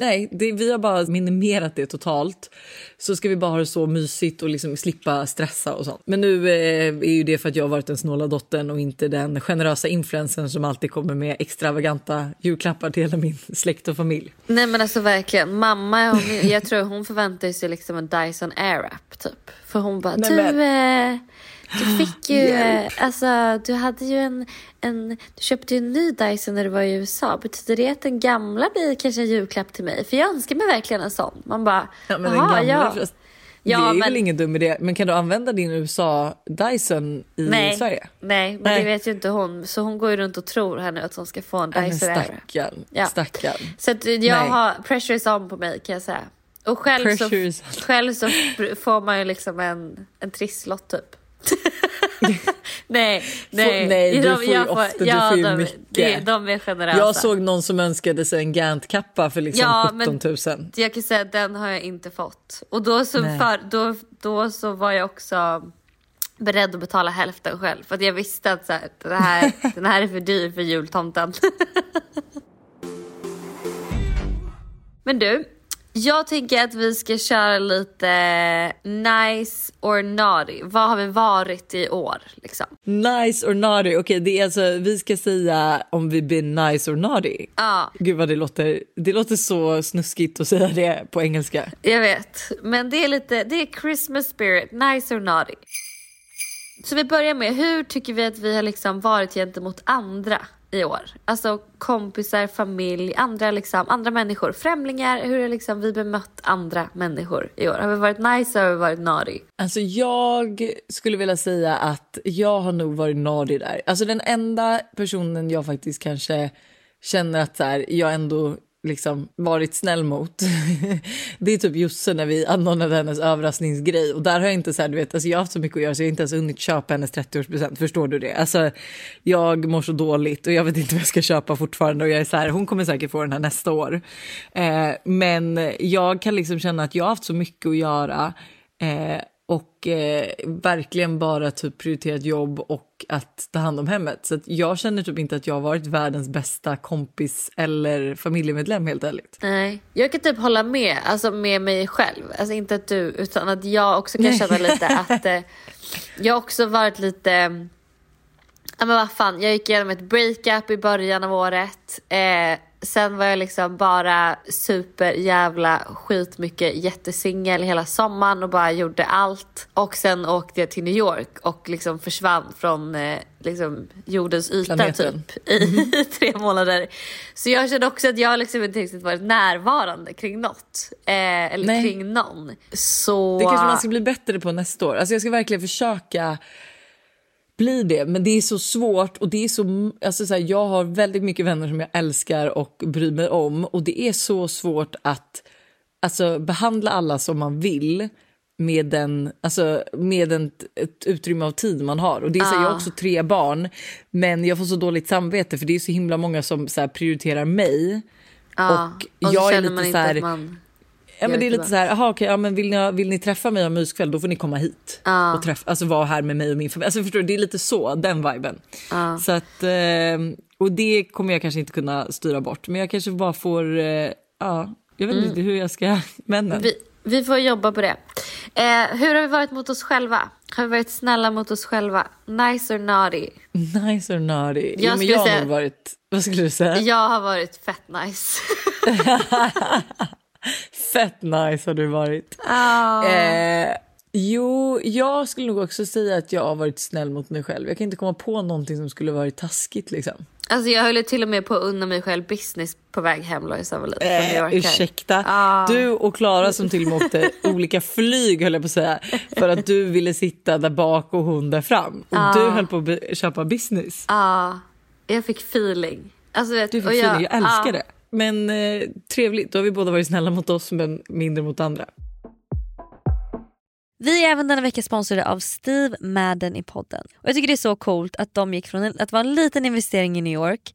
nej, det, vi har bara minimerat det totalt. Så ska vi bara ha det så mysigt och liksom slippa stressa och sånt. Men nu eh, är ju det för att jag har varit den snåla dottern och inte den generösa influensen som alltid kommer med extravaganta julklappar till hela min släkt och familj. Nej men alltså verkligen, mamma, hon, jag tror hon förväntar sig liksom en Dyson Airwrap typ. För hon bara, nej, du, men... eh, du fick ju, yeah. alltså du hade ju en, en, du köpte ju en ny Dyson när du var i USA. Betyder det att den gamla blir kanske en julklapp till mig? För jag önskar mig verkligen en sån. Man bara, ja, men den gamla ja. Det är men... väl ingen dum idé, men kan du använda din USA Dyson i nej, Sverige? Nej, men nej. det vet ju inte hon. Så hon går ju runt och tror här nu att hon ska få en Dyson Stackarn, ja. stackarn. Så att jag nej. har, pressure is on på mig kan jag säga. Och själv så, själv så får man ju liksom en, en trisslott typ. nej, nej. nej, du får ju ofta, ja, du får de, mycket. De, de är generösa. Jag såg någon som önskade sig en Gant-kappa för liksom ja, 17 000. Men jag kan säga att den har jag inte fått. Och då så, för, då, då så var jag också beredd att betala hälften själv. För att jag visste att så här, den, här, den här är för dyr för jultomten. men du, jag tänker att vi ska köra lite nice or naughty. Vad har vi varit i år? Liksom? Nice or naughty, okej okay, det är alltså vi ska säga om vi blir nice or naughty. Ja. Gud vad det låter, det låter så snuskigt att säga det på engelska. Jag vet, men det är lite, det är Christmas spirit, nice or naughty. Så vi börjar med, hur tycker vi att vi har liksom varit gentemot andra? I år. Alltså kompisar, familj, andra, liksom, andra människor, främlingar. Hur har liksom vi bemött andra människor i år? Har vi varit nice eller har vi varit naughty? Alltså jag skulle vilja säga att jag har nog varit naughty där. Alltså den enda personen jag faktiskt kanske känner att så här, jag ändå liksom varit snäll mot. det är typ Josse när vi anordnade hennes överraskningsgrej och där har jag inte så här, du vet, alltså jag har haft så mycket att göra så jag har inte ens hunnit köpa hennes 30-årspresent. Förstår du det? Alltså, jag mår så dåligt och jag vet inte vad jag ska köpa fortfarande och jag är så här, hon kommer säkert få den här nästa år. Eh, men jag kan liksom känna att jag har haft så mycket att göra eh, och eh, verkligen bara typ prioriterat jobb och att ta hand om hemmet. Så jag känner typ inte att jag har varit världens bästa kompis eller familjemedlem helt ärligt. Nej, jag kan typ hålla med, alltså med mig själv. Alltså inte att du, utan att jag också kan känna lite att eh, jag också varit lite Ja men vad fan, jag gick igenom ett breakup i början av året. Eh, Sen var jag liksom bara super jävla skitmycket jättesingel hela sommaren och bara gjorde allt. Och sen åkte jag till New York och liksom försvann från eh, liksom jordens yta Planeten. typ i tre månader. Så jag kände också att jag liksom inte riktigt varit närvarande kring något. Eh, eller Nej. kring någon. Så... Det kanske man ska bli bättre på nästa år. Alltså jag ska verkligen försöka bli det. Men det är så svårt och det är så, alltså så här, jag har väldigt mycket vänner som jag älskar och bryr mig om och det är så svårt att alltså, behandla alla som man vill med, den, alltså, med en, ett utrymme av tid man har. Och det är så, här, Jag har också tre barn men jag får så dåligt samvete för det är så himla många som så här, prioriterar mig. Ja, och så jag är lite så här-. Ja, men det är lite så här, aha, okej, ja, men vill, ni, vill ni träffa mig och ha muskväll då får ni komma hit och träffa, alltså vara här med mig och min familj. Alltså förstår du, det är lite så, den viben. Så att, eh, och det kommer jag kanske inte kunna styra bort men jag kanske bara får, eh, ja, jag vet inte hur jag ska, männen. Mm. Vi, vi får jobba på det. Eh, hur har vi varit mot oss själva? Har vi varit snälla mot oss själva? Nice or naughty? Nice or naughty? Jag jo, men jag har säga- nog varit, vad skulle du säga? Jag har varit fett nice. Fett nice har du varit. Ah. Eh, jo, jag skulle nog också säga att jag har varit snäll mot mig själv. Jag kan inte komma på någonting som skulle varit taskigt liksom. Alltså jag höll till och med på att unna mig själv business på väg hem Lojsa var lite från New Eh, York ursäkta. Ah. Du och Klara som till och med åkte olika flyg höll jag på att säga. För att du ville sitta där bak och hon där fram. Och Ah. du höll på att köpa business. Ja, jag fick feeling. Alltså, vet, Du fick feeling, jag älskar ja. det. Men eh, trevligt, då har vi båda varit snälla mot oss men mindre mot andra. Vi är även denna vecka sponsrade av Steve Madden i podden. Och Jag tycker det är så coolt att de gick från en- att vara en liten investering i New York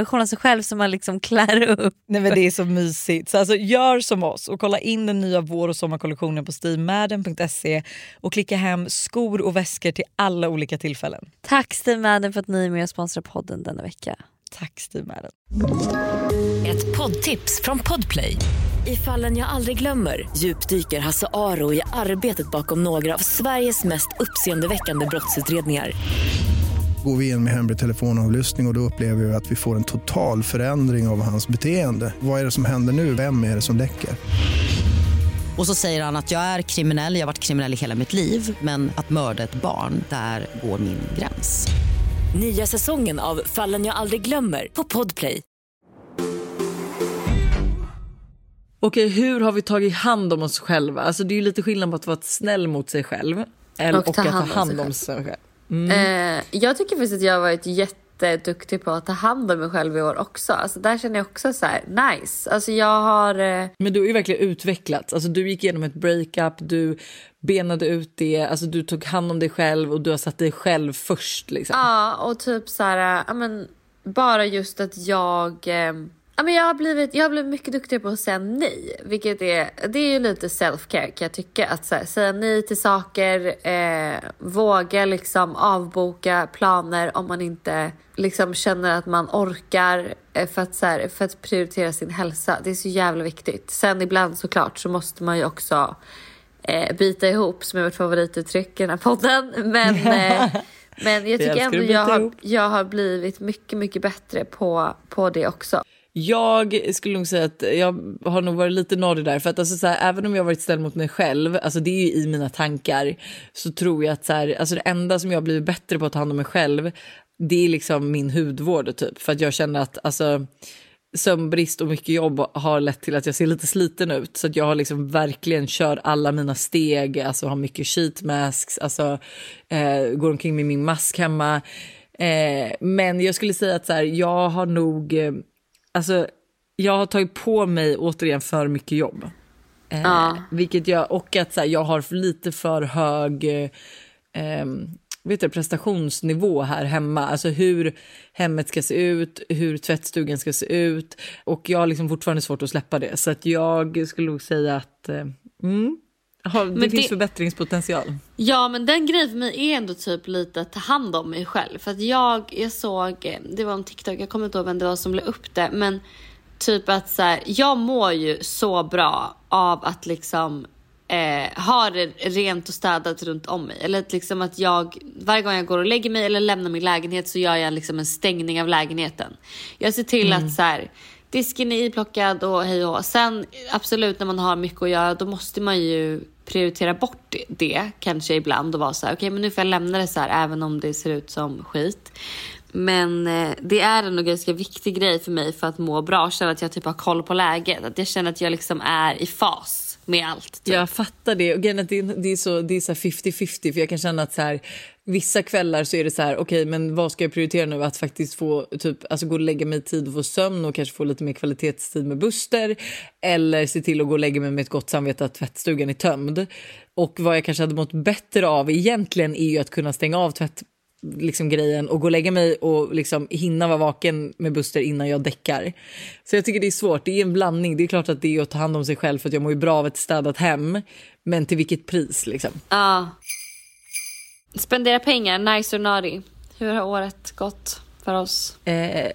miniversion av sig själv som man liksom klär upp. Nej men det är så mysigt. Så alltså, gör som oss och kolla in den nya vår och sommarkollektionen på stevemadden.se och klicka hem skor och väskor till alla olika tillfällen. Tack Steve Madden för att ni är med och sponsrar podden denna vecka. Tack Steve Madden. Ett poddtips från Podplay. I fallen jag aldrig glömmer djupdyker Hasse Aro i arbetet bakom några av Sveriges mest uppseendeväckande brottsutredningar. Går vi in med hemlig telefonavlyssning och, och då upplever vi att vi får en total förändring av hans beteende. Vad är det som händer nu? Vem är det som läcker? Och så säger han att jag är kriminell, jag har varit kriminell i hela mitt liv men att mörda ett barn, där går min gräns. Nya säsongen av Fallen jag aldrig glömmer på Podplay. Okej, hur har vi tagit hand om oss själva? Alltså det är ju lite skillnad på att vara snäll mot sig själv eller, Och och, att ta hand om sig om själv. sig själv. Eh, jag tycker faktiskt att jag har varit jätteduktig på att ta hand om mig själv i år också. Alltså där känner jag också så här, nice. Alltså jag har... Eh, Men du har ju verkligen utvecklats. Alltså, du gick igenom ett breakup, du benade ut det, alltså, du tog hand om dig själv och du har satt dig själv först. Liksom. Ja, och typ så här, ja men bara just att jag, eh, ja men jag har blivit, jag har blivit mycket duktigare på att säga nej, vilket är, det är ju lite self-care kan jag tycka, att här, säga nej till saker, eh, våga liksom avboka planer om man inte liksom känner att man orkar eh, för att, så här, för att prioritera sin hälsa. Det är så jävla viktigt. Sen ibland såklart så måste man ju också eh, bita ihop som är vårt favorituttryck i den här podden. Men, eh, men jag tycker älskar ändå jag har, jag har blivit mycket, mycket bättre på, på det också. Jag skulle nog säga att jag har nog varit lite nordig där. För att alltså så här, även om jag har varit snäll mot mig själv, alltså det är ju i mina tankar, så tror jag att så här, alltså det enda som jag har blivit bättre på att ta hand om mig själv, det är liksom min hudvård typ. För att jag känner att alltså, sömnbrist och mycket jobb har lett till att jag ser lite sliten ut. Så att jag har liksom verkligen kör alla mina steg, alltså har mycket sheet masks, alltså eh, går omkring med min mask hemma. Eh, men jag skulle säga att så här, jag har nog, eh, alltså jag har tagit på mig återigen för mycket jobb. Eh, Ja. Vilket jag, och att så här, jag har lite för hög eh, ehm, vet du, prestationsnivå här hemma. Alltså hur hemmet ska se ut, hur tvättstugan ska se ut. Och jag har liksom fortfarande svårt att släppa det. Så att jag skulle nog säga att eh, mm, det Men finns det- förbättringspotential. Ja men den grejen för mig är ändå typ lite att ta hand om mig själv. För att jag, jag såg, eh, det var en TikTok, jag kommer inte ihåg vem det var som la upp det. Men typ att så här, jag mår ju så bra av att liksom eh, ha det rent och städat runt om mig. Eller att liksom att jag, varje gång jag går och lägger mig eller lämnar min lägenhet så gör jag liksom en stängning av lägenheten. Jag ser till att så här, disken är iplockad och hej och hå. Sen absolut när man har mycket att göra då måste man ju prioritera bort det kanske ibland och vara så här okej men nu får jag lämna det så här även om det ser ut som skit. Men eh, det är en ganska viktig grej för mig för att må bra känna att jag typ har koll på läget. Att jag känner att jag liksom är i fas med allt. Typ. Jag fattar det. Och är det, är så, det är så här 50-50 för jag kan känna att så här, vissa kvällar så är det så här okej okay, men vad ska jag prioritera nu? Att faktiskt få typ, alltså gå och lägga mig i tid och få sömn och kanske få lite mer kvalitetstid med Buster eller se till att gå och lägga mig med ett gott samvete att tvättstugan är tömd. Och vad jag kanske hade mått bättre av egentligen är ju att kunna stänga av tvätt liksom grejen och gå och lägga mig och liksom hinna vara vaken med Buster innan jag däckar. Så jag tycker det är svårt. Det är en blandning. Det är klart att det är att ta hand om sig själv för att jag mår ju bra av ett städat hem. Men till vilket pris liksom? Ja. Spendera pengar, nice or naughty. Hur har året gått för oss? Eh,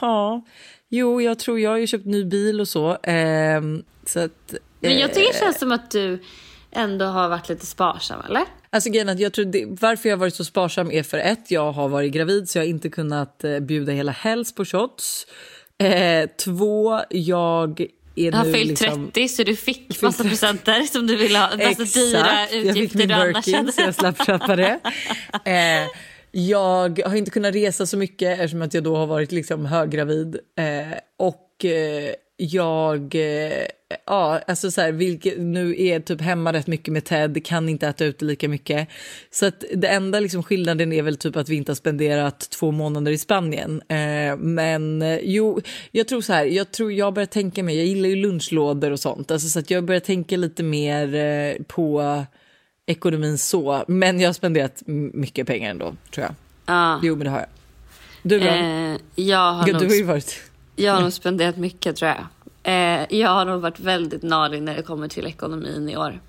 ja, jo, jag tror jag har ju köpt ny bil och så. ehm, så att, Men jag tycker det eh, känns som att du ändå har varit lite sparsam eller? Alltså grejen jag tror det, varför jag har varit så sparsam är för ett, jag har varit gravid så jag har inte kunnat eh, bjuda hela helst på shots. Eh, två, jag är Du har nu fyllt liksom... 30 så du fick massa presenter som du ville ha. Massa dyra jag fick utgifter min Birkin så jag slapp köpa det. Eh, jag har inte kunnat resa så mycket eftersom att jag då har varit liksom höggravid. Eh, och eh, jag, eh, ja alltså så här, vilket, nu är typ hemma rätt mycket med Ted, kan inte äta ute lika mycket. Så att det enda liksom skillnaden är väl typ att vi inte har spenderat två månader i Spanien. Eh, men eh, jo, jag tror så här, jag tror jag börjar tänka mig, jag gillar ju lunchlådor och sånt, alltså så att jag börjar tänka lite mer eh, på ekonomin så. Men jag har spenderat mycket pengar ändå, tror jag. Ja. Jo, men det har jag. Du då? Eh, jag, har du nog, har ju varit... jag har nog spenderat mycket tror jag. Eh, jag har nog varit väldigt narig när det kommer till ekonomin i år.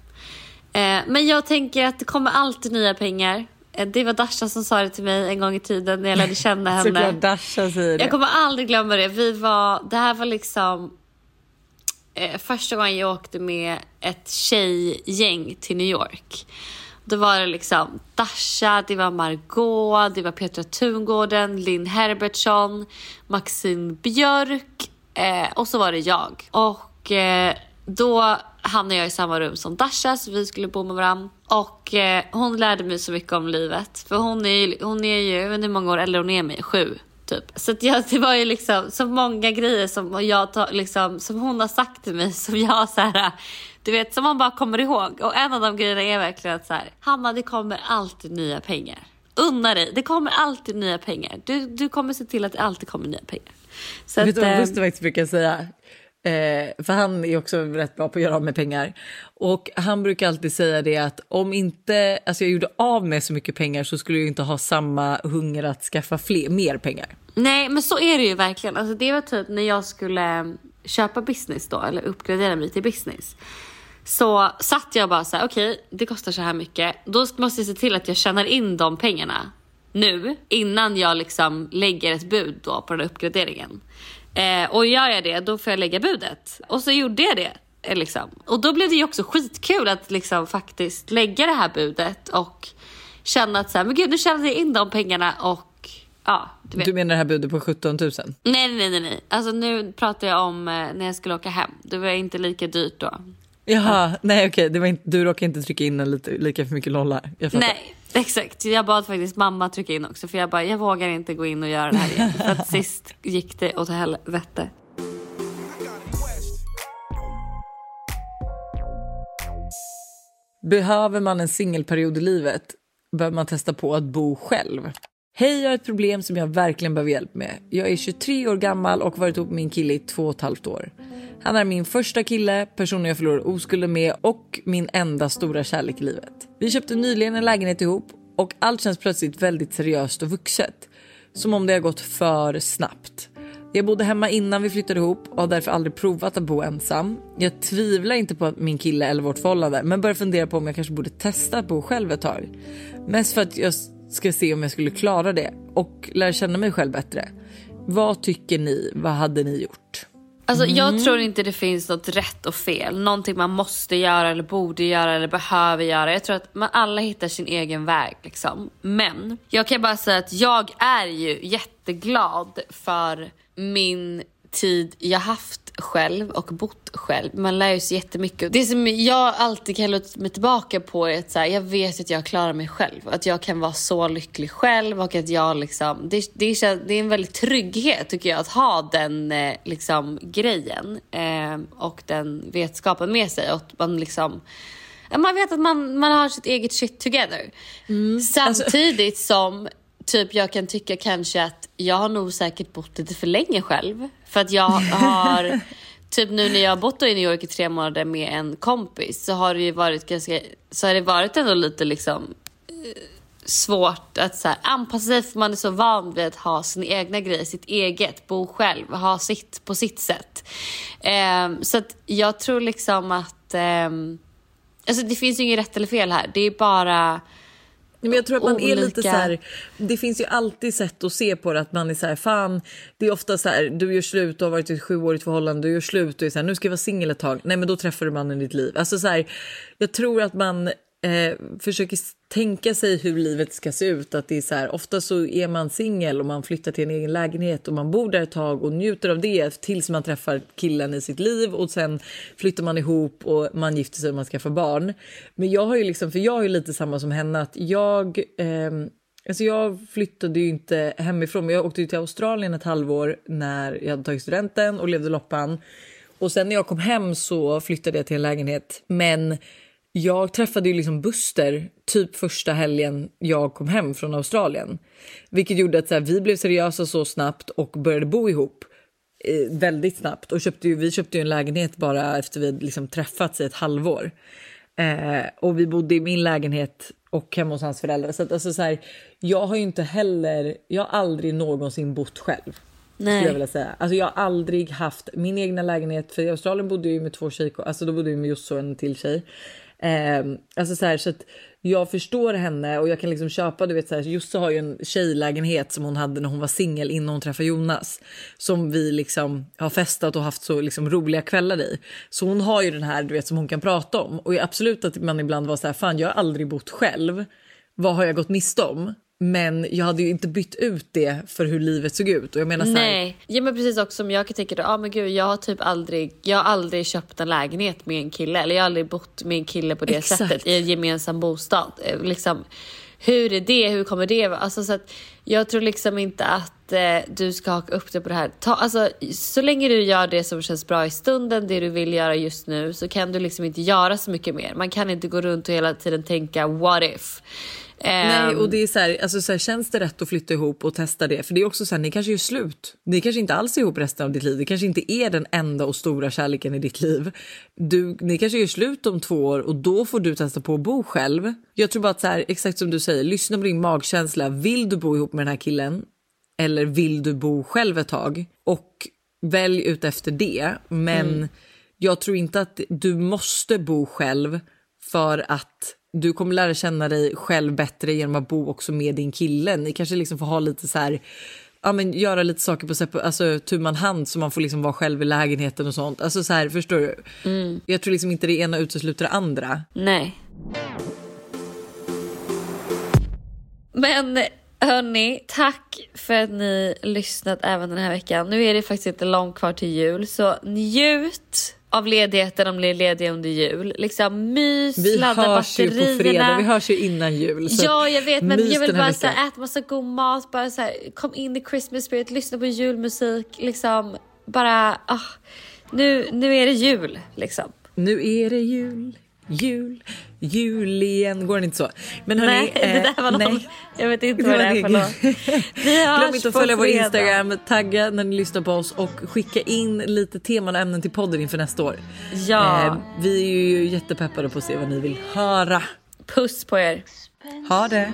Eh, men jag tänker att det kommer alltid nya pengar. Eh, det var Dasha som sa det till mig en gång i tiden när jag lärde känna henne. Såklart Dasha säger det. Jag kommer aldrig glömma det. Vi var, det här var liksom eh, första gången jag åkte med ett tjejgäng till New York. Då var det liksom Dasha, det var Margot, det var Petra Tungården, Linn Herbertsson, Maxine Björk eh, och så var det jag. Och eh, då hamnade jag i samma rum som Dasha så vi skulle bo med varandra. Och eh, hon lärde mig så mycket om livet. För hon är ju, hon är ju jag vet inte hur många år äldre hon är mig, sju. Typ. Så att jag, det var ju liksom så många grejer som, jag, liksom, som hon har sagt till mig som jag så här, du vet, som man bara kommer ihåg. Och en av de grejerna är verkligen att så här, Hanna det kommer alltid nya pengar. Unna dig, det kommer alltid nya pengar. Du, du kommer se till att det alltid kommer nya pengar. Så Vet att, du vad eh, Buster faktiskt brukar säga? Eh, för han är också rätt bra på att göra av med pengar. Och han brukar alltid säga det att om inte alltså jag gjorde av med så mycket pengar så skulle jag inte ha samma hunger att skaffa fler, mer pengar. Nej men så är det ju verkligen. Alltså, det var typ när jag skulle köpa business då, eller uppgradera mig till business. Så satt jag bara så här: okej det kostar så här mycket. Då måste jag se till att jag tjänar in de pengarna nu innan jag liksom lägger ett bud då på den här uppgraderingen. Eh, och gör jag det då får jag lägga budet. Och så gjorde jag det. eh, Liksom. Och då blev det ju också skitkul att liksom faktiskt lägga det här budet och känna att så här, men gud nu tjänade jag in de pengarna och ja, du vet. Du menar det här budet på 17 000? Nej, nej, nej, nej. Alltså nu pratar jag om eh, när jag skulle åka hem. Det var inte lika dyrt då. Jaha, nej okej, det var inte, du råkade inte trycka in en lite, lika för mycket lollar. Nej, Exakt, jag bad faktiskt mamma trycka in också för jag bara, jag vågar inte gå in och göra det här igen. för att sist gick det åt helvete. Behöver man en singelperiod i livet behöver man testa på att bo själv. Hej, jag har ett problem som jag verkligen behöver hjälp med. Jag är 23 år gammal och har varit ihop med min kille i två och ett halvt år. Han är min första kille, personen jag förlorade oskulden med och min enda stora kärlek i livet. Vi köpte nyligen en lägenhet ihop och allt känns plötsligt väldigt seriöst och vuxet. Som om det har gått för snabbt. Jag bodde hemma innan vi flyttade ihop och har därför aldrig provat att bo ensam. Jag tvivlar inte på min kille eller vårt förhållande men börjar fundera på om jag kanske borde testa att bo själv ett tag. Mest för att jag ska se om jag skulle klara det och lära känna mig själv bättre. Vad tycker ni? Vad hade ni gjort? Alltså jag tror inte det finns något rätt och fel. Någonting man måste göra eller borde göra eller behöver göra. Jag tror att man alla hittar sin egen väg liksom. Men jag kan bara säga att jag är ju jätteglad för min tid jag haft själv och bott själv. Man lär ju sig jättemycket. Det som jag alltid kan luta mig tillbaka på är att så här, jag vet att jag klarar mig själv. Att jag kan vara så lycklig själv och att jag liksom... Det, det, det är en väldig trygghet tycker jag att ha den eh, liksom, grejen eh, och den vetskapen med sig. Och att man liksom... Man vet att man, man har sitt eget shit together. Mm. Samtidigt alltså... som typ jag kan tycka kanske att jag har nog säkert bott lite för länge själv. För att jag har, typ nu när jag har bott i New York i tre månader med en kompis så har det ju varit ganska, så har det varit ändå lite liksom eh, svårt att så här, anpassa sig för man är så van vid att ha sina egna grejer, sitt eget, bo själv, ha sitt på sitt sätt. Um, så att jag tror liksom att, um, alltså det finns ju inget rätt eller fel här, det är bara men jag tror att man olika... är lite så här, det finns ju alltid sätt att se på det att man är så här, fan, det är ofta så här, du gör slut, du har varit i ett sjuårigt förhållande, du gör slut och är så här, nu ska jag vara singel ett tag, nej men då träffar du mannen i ditt liv. Alltså så här, jag tror att man eh, försöker tänka sig hur livet ska se ut. Att det är så här, ofta så är man singel och man flyttar till en egen lägenhet och man bor där ett tag och njuter av det tills man träffar killen i sitt liv och sen flyttar man ihop och man gifter sig och man skaffar barn. Men jag har ju liksom, för jag är lite samma som henne att jag eh, Alltså jag flyttade ju inte hemifrån, men jag åkte till Australien ett halvår när jag hade tagit studenten och levde loppan. Och sen när jag kom hem så flyttade jag till en lägenhet. Men jag träffade ju liksom Buster typ första helgen jag kom hem från Australien. Vilket gjorde att så här, vi blev seriösa så snabbt och började bo ihop eh, väldigt snabbt. Och köpte ju, vi köpte ju en lägenhet bara efter vi liksom träffats i ett halvår. Eh, och vi bodde i min lägenhet och hemma hos hans föräldrar. Så, att, alltså, så här, jag har ju inte heller, jag har aldrig någonsin bott själv. Nej. Jag, vilja säga. Alltså, jag har aldrig haft min egna lägenhet, för i Australien bodde jag ju med två tjejkor, alltså då bodde jag med Josse och en till tjej. Eh, alltså så här, så att jag förstår henne och jag kan liksom köpa, du vet så här, Josse har ju en tjejlägenhet som hon hade när hon var singel innan hon träffade Jonas. Som vi liksom har festat och haft så liksom roliga kvällar i. Så hon har ju den här du vet som hon kan prata om. Och absolut att man ibland var så här, fan jag har aldrig bott själv. Vad har jag gått miste om? Men jag hade ju inte bytt ut det för hur livet såg ut. Och jag menar så här... Nej, ja, men precis också som jag kan tänka, ah, men gud, jag har typ aldrig, jag har aldrig köpt en lägenhet med en kille eller jag har aldrig bott med en kille på det Exakt. sättet i en gemensam bostad. Eh, liksom, hur är det? Hur kommer det vara? Alltså, så att jag tror liksom inte att eh, du ska haka upp det på det här. Ta, alltså, så länge du gör det som känns bra i stunden, det du vill göra just nu, så kan du liksom inte göra så mycket mer. Man kan inte gå runt och hela tiden tänka what if. Nej, och ehm. det är så här, alltså så här, känns det rätt att flytta ihop och testa det? För det är också så här, ni kanske gör slut. Ni kanske inte alls är ihop resten av ditt liv. Det kanske inte är den enda och stora kärleken i ditt liv. Du, ni kanske gör slut om två år och då får du testa på att bo själv. Jag tror bara att så här, exakt som du säger, lyssna på din magkänsla. Vill du bo ihop med den här killen? Eller vill du bo själv ett tag? Och välj ut efter det. Men mm. jag tror inte att du måste bo själv för att du kommer lära känna dig själv bättre genom att bo också med din kille. Ni kanske liksom får ha lite så här, ja men göra lite saker på alltså, tu man hand så man får liksom vara själv i lägenheten och sånt. Alltså så här, förstår du? Mm. Jag tror liksom inte det ena utesluter det andra. Nej. Men hörni, tack för att ni lyssnat även den här veckan. Nu är det faktiskt inte långt kvar till jul så njut av ledigheten om ni är lediga under jul. Liksom mys, vi ladda batterierna. Vi hörs ju på fredag, vi hörs ju innan jul. ja jag vet men jag vill bara så här, äta massa god mat, bara så här, kom in i Christmas spirit, lyssna på julmusik, liksom bara, ah, nu, nu är det jul liksom. Nu är det jul Jul, jul igen. Går den inte så? Men hörni, nej, det där var eh, någon, nej. jag vet inte vad det är för hörs Glöm inte att följa vår. Instagram, tagga när ni lyssnar på oss och skicka in lite teman och ämnen till podden inför nästa år. Ja. Eh, vi är ju jättepeppade på att se vad ni vill höra. Puss på er. Ha det!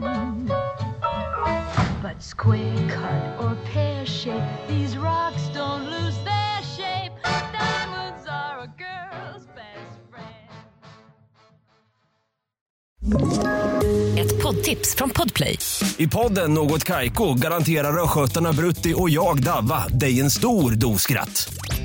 But square cut or pear shape, these rocks don't lose their shape. Diamonds are a girl's best friend. Ett poddtips från Podplay. I podden Något Kaiko garanterar östgötarna Brutti och jag, Davva, dig en stor dos skratt.